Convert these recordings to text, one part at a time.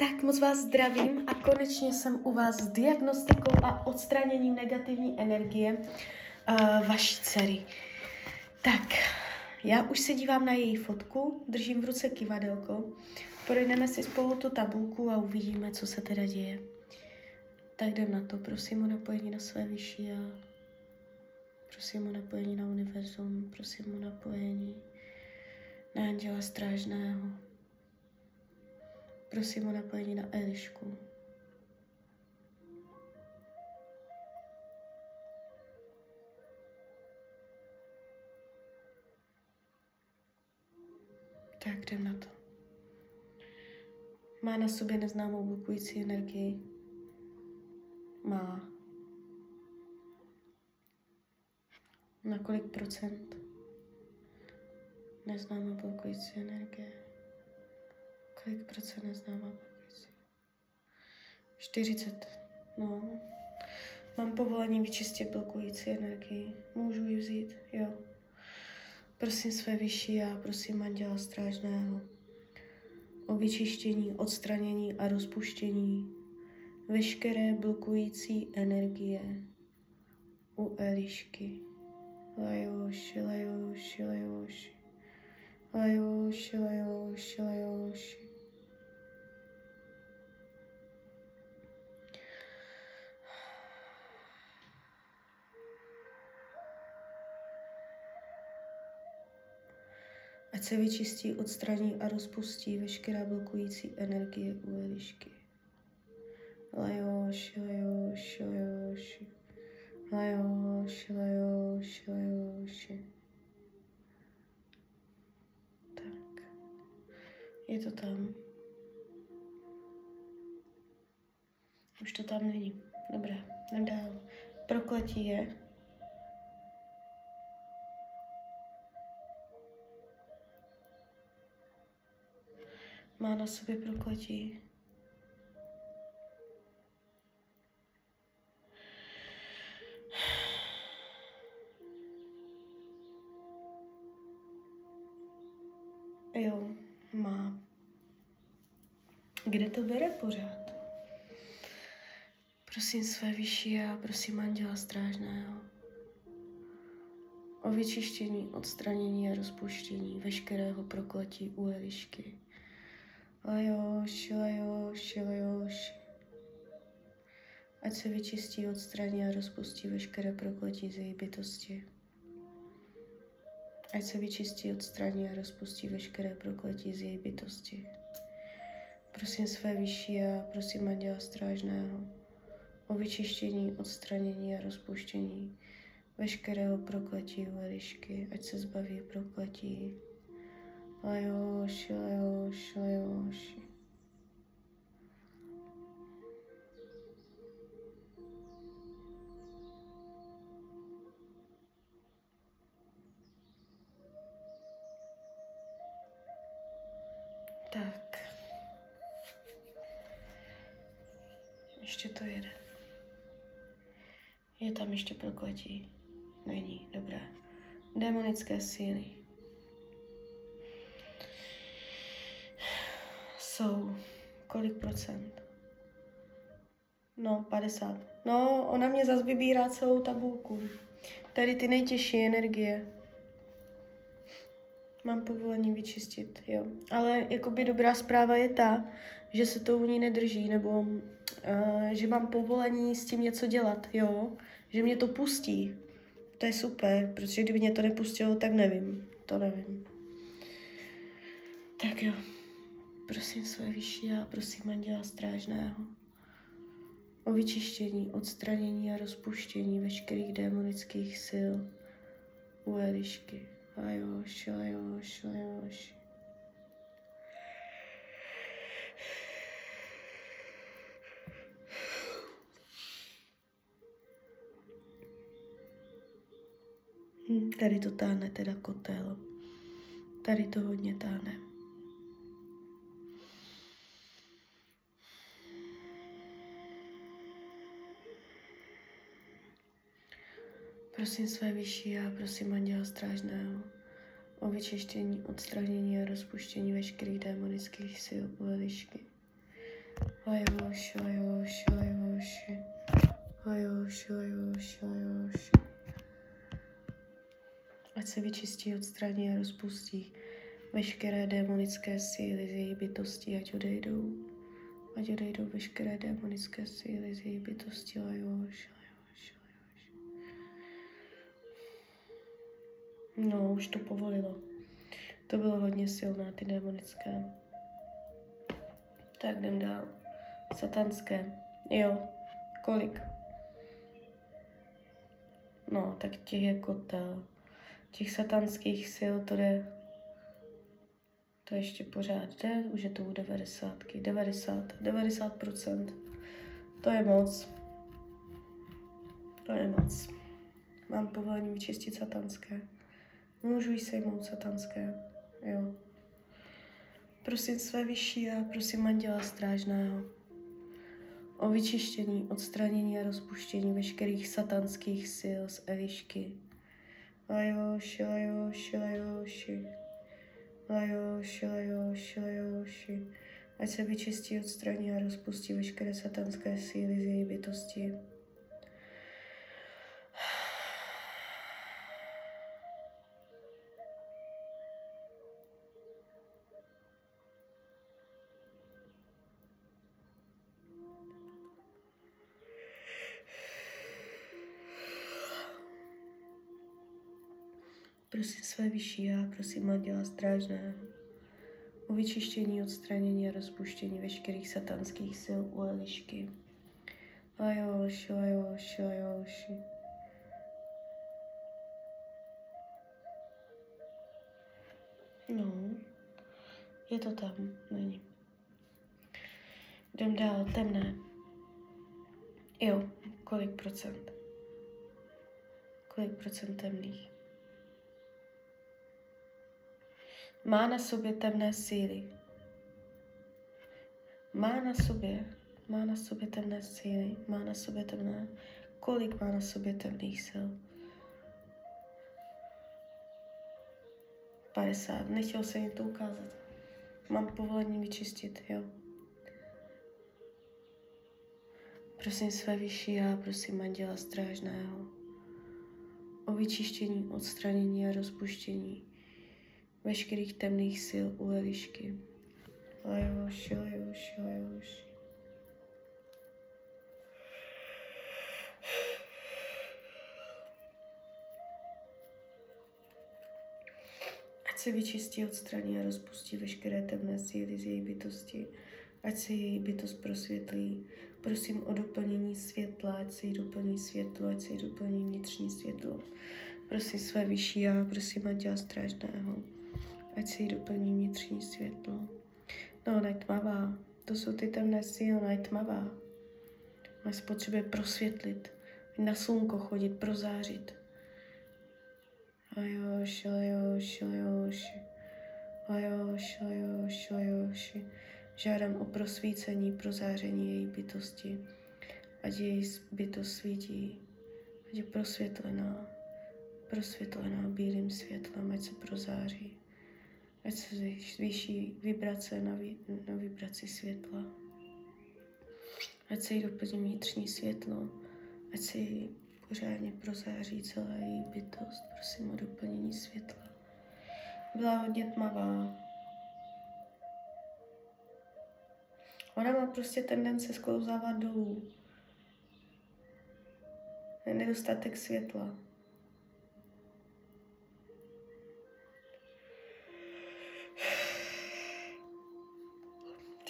Tak moc vás zdravím a konečně jsem u vás s diagnostikou a odstraněním negativní energie uh, vaší dcery. Tak, já už se dívám na její fotku, držím v ruce kivadelko, projdeme si spolu tu tabulku a uvidíme, co se teda děje. Tak jdem na to, prosím o napojení na své vyšší a prosím o napojení na univerzum, prosím o napojení na anděla strážného, Prosím o napojení na Elišku. Tak jdem na to. Má na sobě neznámou blokující energii. Má. Na kolik procent? Neznámá blokující energie. Kolik procent neznámá blokující? 40. No. Mám povolení vyčistit blokující energii. Můžu ji vzít? Jo. Prosím své vyšší já, prosím Anděla Strážného o vyčištění, odstranění a rozpuštění veškeré blokující energie u Elišky. Lajoši, lajoši, lajoši. Lajoši, lajoši, lajoši. Ať se vyčistí, odstraní a rozpustí veškerá blokující energie u Elišky. Lajoši, lajoši, lajoši. Lajoši, lajoši, lajoši. Tak. Je to tam. Už to tam není. Dobré, jdem dál. Prokletí je. Má na sobě prokletí. Jo, má. Kde to bere pořád? Prosím své vyšší a prosím anděla strážného o vyčištění, odstranění a rozpuštění veškerého prokletí u Elišky Lajoši, lajoši, lajoši. Ať se vyčistí, odstraní a rozpustí veškeré prokletí z její bytosti. Ať se vyčistí, odstraní a rozpustí veškeré prokletí z její bytosti. Prosím své vyšší a prosím Anděla Strážného o vyčištění, odstranění a rozpuštění veškerého prokletí u Elišky, ať se zbaví prokletí Lajoši, lajoši, lajoši. Tak. Ještě to jede. Je tam ještě prokletí? Není, dobré. Demonické síly. Jsou kolik procent? No, 50. No, ona mě zase vybírá celou tabulku. Tady ty nejtěžší energie. Mám povolení vyčistit, jo. Ale jakoby dobrá zpráva je ta, že se to u ní nedrží, nebo uh, že mám povolení s tím něco dělat, jo. Že mě to pustí. To je super, protože kdyby mě to nepustilo, tak nevím. To nevím. Tak jo. Prosím své vyšší a prosím Anděla Strážného o vyčištění, odstranění a rozpuštění veškerých démonických sil u Elišky. Lajoš, lajoš, lajoš. Hm, tady to táhne teda kotel. Tady to hodně táhne. Prosím své vyšší a prosím Anděla Strážného o vyčištění, odstranění a rozpuštění veškerých démonických sil u Elišky. Ať se vyčistí, odstraní a rozpustí veškeré démonické síly z její bytosti, ať odejdou. Ať odejdou veškeré démonické síly z její bytosti, lajoši, No, už to povolilo. To bylo hodně silné, ty démonické. Tak jdem dál. Satanské. Jo, kolik? No, tak těch jako ta, těch satanských sil to jde, to ještě pořád jde, už je to u 90, 90, 90%. To je moc. To je moc. Mám povolení vyčistit satanské. Můžu jí sejmout satanské. Jo. Prosím své vyšší a prosím anděla strážného o vyčištění, odstranění a rozpuštění veškerých satanských sil z Elišky. Lajoši, lajoši, lajoši. Lajoši, lajoši, lajoši. Ať se vyčistí, odstraní a rozpustí veškeré satanské síly z její bytosti. Prosím své vyšší já, prosím Anděla Strážného o vyčištění, odstranění a rozpuštění veškerých satanských sil u Elišky. Lajoši, lajoši, lajoši. No, je to tam, není. Jdem dál, temné. Jo, kolik procent? Kolik procent temných? Má na sobě temné síly. Má na sobě, má na sobě temné síly, má na sobě temné, kolik má na sobě temných sil? 50. Nechtěl se jim to ukázat. Mám povolení vyčistit, jo. Prosím své vyšší já, prosím Anděla Strážného o vyčištění, odstranění a rozpuštění veškerých temných sil u Elišky. Lajoši, lajoši, lajoši. Ať se vyčistí, odstraní a rozpustí veškeré temné síly z její bytosti. Ať se její bytost prosvětlí. Prosím o doplnění světla, ať se jí doplní světlo, ať se jí doplní vnitřní světlo. Prosím své vyšší já, prosím Anděla Strážného ať si jí doplní vnitřní světlo. No, ona je tmavá. To jsou ty temné síly, ona je tmavá. Ona se potřebuje prosvětlit, na slunko chodit, prozářit. Ajoši, ajoši, ajoši. Ajoši, ajoši, ajoši. Žádám o prosvícení, prozáření její bytosti. Ať její bytost svítí, ať je prosvětlená, prosvětlená bílým světlem, ať se prozáří ať se zvýší vibrace na, vý, na vibraci světla. Ať se jí doplní vnitřní světlo, ať se jí pořádně prozáří celá její bytost. Prosím o doplnění světla. Byla hodně tmavá. Ona má prostě tendence sklouzávat dolů. Nedostatek světla.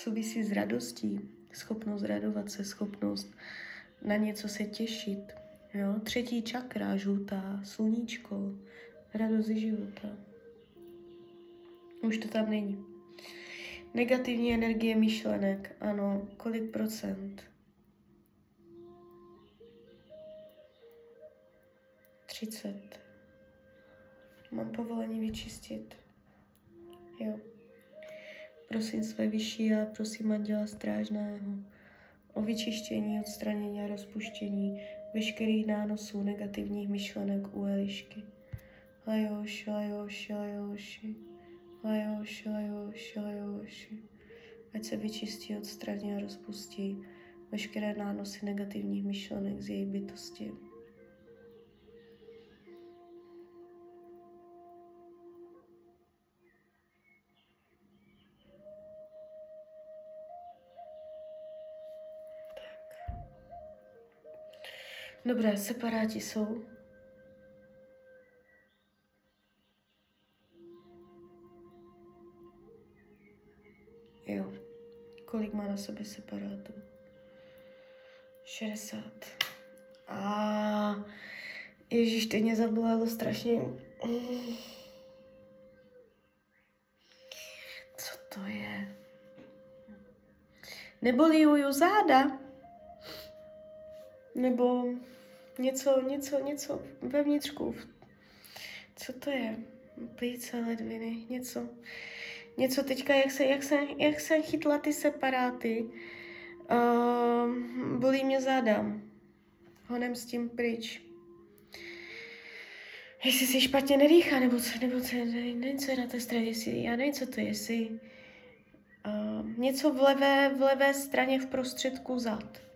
Souvisí s radostí, schopnost radovat se, schopnost na něco se těšit. Jo? Třetí čakra, žlutá, sluníčko, radost života. Už to tam není. Negativní energie myšlenek, ano, kolik procent? 30. Mám povolení vyčistit. Jo. Prosím své vyšší a prosím Anděla Strážného o vyčištění, odstranění a rozpuštění veškerých nánosů negativních myšlenek u Elišky. Lajoši, lajoši, lajoši, lajoši, lajoši, lajoši. ať se vyčistí, odstraní a rozpustí veškeré nánosy negativních myšlenek z její bytosti. Dobré, separáti jsou. Jo. Kolik má na sobě separátů? 60. A Ježíš, teď mě zabolelo strašně. Co to je? Nebolí ju záda? Nebo něco, něco, něco ve vnitřku. Co to je? Plíce, ledviny, něco. Něco teďka, jak, se, jak, se, jak jsem chytla ty separáty, uh, bolí mě záda. Honem s tím pryč. Jestli si špatně nedýchá, nebo co, nebo co, nevím, co je na té straně, jestli, já nevím, co to je, jestli uh, něco v levé, v levé straně v prostředku zad.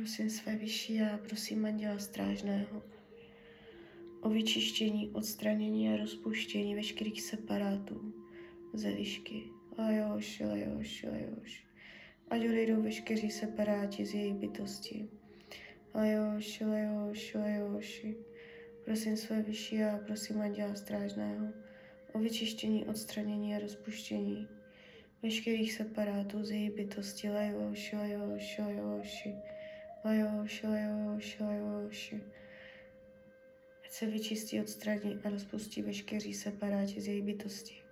Prosím své vyšší a prosím Anděla Strážného o vyčištění, odstranění a rozpuštění veškerých separátů ze výšky. Ajoš, ajoš, ajoš. Ať odejdou veškeří separáti z její bytosti. Ajoš, ajoš, ajoš. Prosím své vyšší a prosím Anděla Strážného o vyčištění, odstranění a rozpuštění veškerých separátů z její bytosti. Ajoš, ajoš, ajoš. Ajoš, ajoš, ajoš. Ať se vyčistí, odstraní a rozpustí veškeří separáti z její bytosti.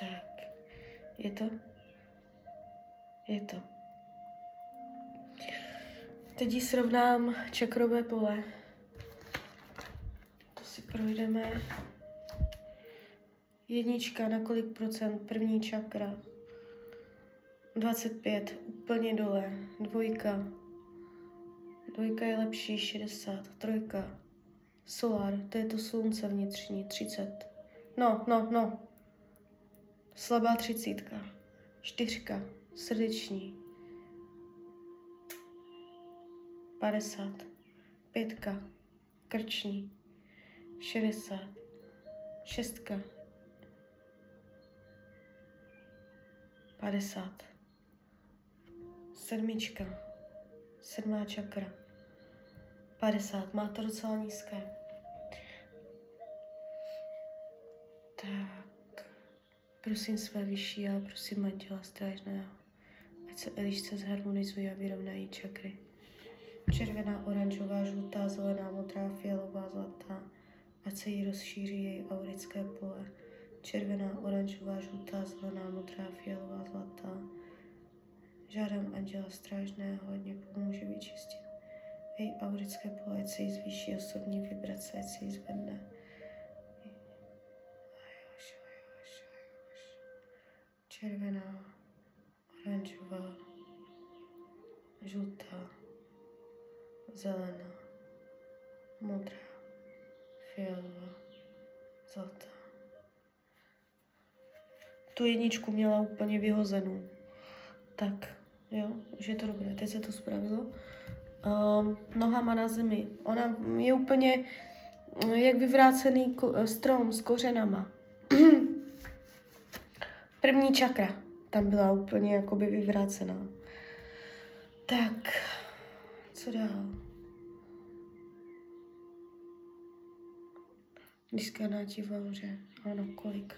Tak, je to? Je to. Teď ji srovnám čakrové pole. To si projdeme. Jednička na kolik procent? První čakra. 25, úplně dole. Dvojka. Dvojka je lepší, 60. Trojka. Solar, to je to slunce vnitřní, 30. No, no, no. Slabá třicítka. Čtyřka, srdeční. 50. Pětka, krční. 60. Šestka. 50. Sedmička. Sedmá čakra. 50. Má to docela nízké. Tak. Prosím své vyšší a prosím Anděla Strážného, ať se Elišce zharmonizují a vyrovnají čakry. Červená, oranžová, žlutá, zelená, modrá, fialová, zlatá, ať se jí rozšíří její aurické pole. Červená, oranžová, žlutá, zelená, modrá, fialová, zlatá. Žádám Anděla Strážného, ať mě pomůže vyčistit. Její aurické pole, ať se jí zvýší osobní vibrace, ať se jí zvedne. Červená, oranžová, žlutá, zelená, modrá, fialová, zlatá. Tu jedničku měla úplně vyhozenou. Tak, jo, už je to dobré, teď se to spravilo. Um, nohama na zemi. Ona je úplně jak vyvrácený ko- strom s kořenama. První čakra tam byla úplně jakoby vyvrácená. Tak, co dál? Diskarnáti v auře. Ano, kolik?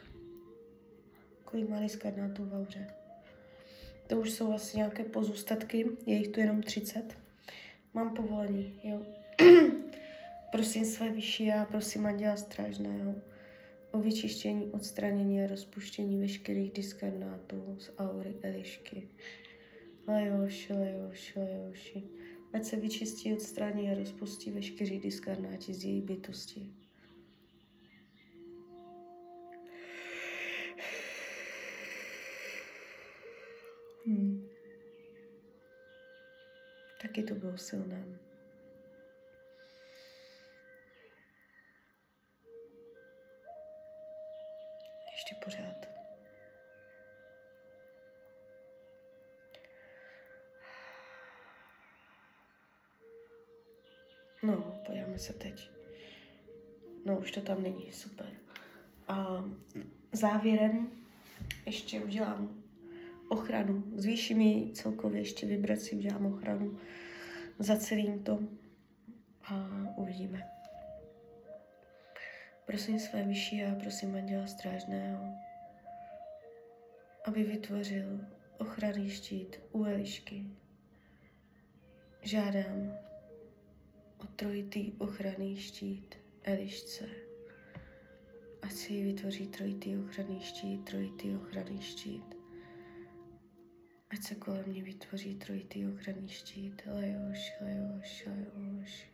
Kolik má diskarnátů v auře? To už jsou asi nějaké pozůstatky, je jich tu jenom 30. Mám povolení, jo. prosím své vyšší a prosím Anděla Strážného o vyčištění, odstranění a rozpuštění veškerých diskarnátů z aury Elišky. Lajoši, lajoši, lajoši ať se vyčistí, odstraní a rozpustí veškerý diskarnáti z její bytosti. Hmm. Taky to bylo silné. Se teď. No, už to tam není, super. A závěrem ještě udělám ochranu. Zvýším ji celkově ještě vibraci, udělám ochranu. Zacelím to a uvidíme. Prosím své vyšší a prosím Anděla Strážného, aby vytvořil ochranný štít u Elišky. Žádám o trojitý ochranný štít Elišce. Ať si ji vytvoří trojitý ochranný štít, trojitý ochranný štít. Ať se kolem mě vytvoří trojitý ochranný štít. Lejoš, lejoš, lejoš.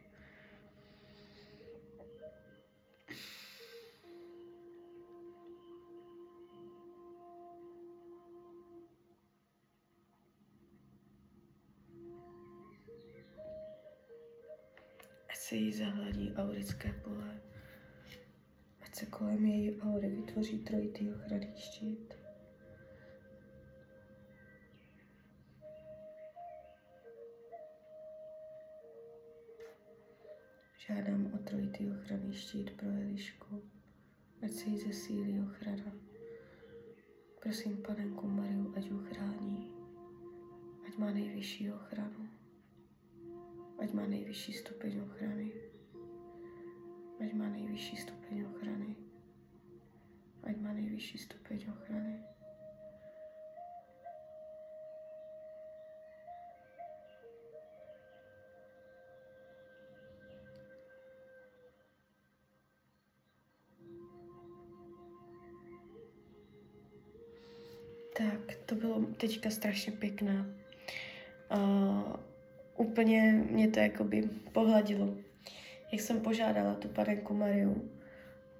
Jí zahladí aurické pole. Ať se kolem její aury vytvoří trojitý ochranný štít. Žádám o trojitý ochranný štít pro Elišku, ať se jí zesílí ochrana. Prosím panenku Mariu, ať uchrání, ať má nejvyšší ochranu ať má nejvyšší stupeň ochrany. Ať má nejvyšší stupeň ochrany. Ať má nejvyšší stupeň ochrany. Tak, to bylo teďka strašně pěkné. Uh, úplně mě to jakoby pohladilo. Jak jsem požádala tu panenku Mariu,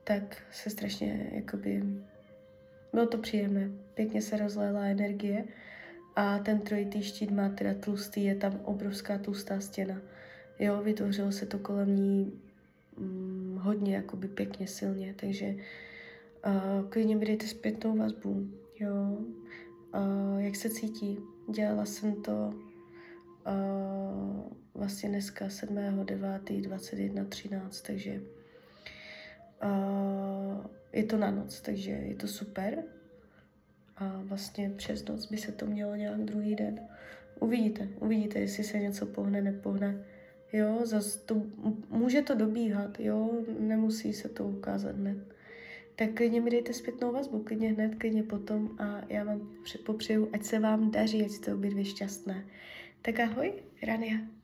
tak se strašně jakoby... Bylo to příjemné. Pěkně se rozléla energie a ten trojitý štít má teda tlustý, je tam obrovská tlustá stěna. Jo, vytvořilo se to kolem ní mm, hodně, jakoby pěkně silně, takže uh, klidně vydejte zpětnou vazbu, jo, uh, jak se cítí. Dělala jsem to uh, vlastně dneska 7.9.21.13, takže uh, je to na noc, takže je to super. A vlastně přes noc by se to mělo nějak druhý den. Uvidíte, uvidíte, jestli se něco pohne, nepohne. Jo, zas to, může to dobíhat, jo, nemusí se to ukázat hned. Tak klidně mi dejte zpětnou vazbu, klidně hned, klidně potom a já vám popřeju, ať se vám daří, ať jste obě dvě šťastné. Tak ahoj, Rania.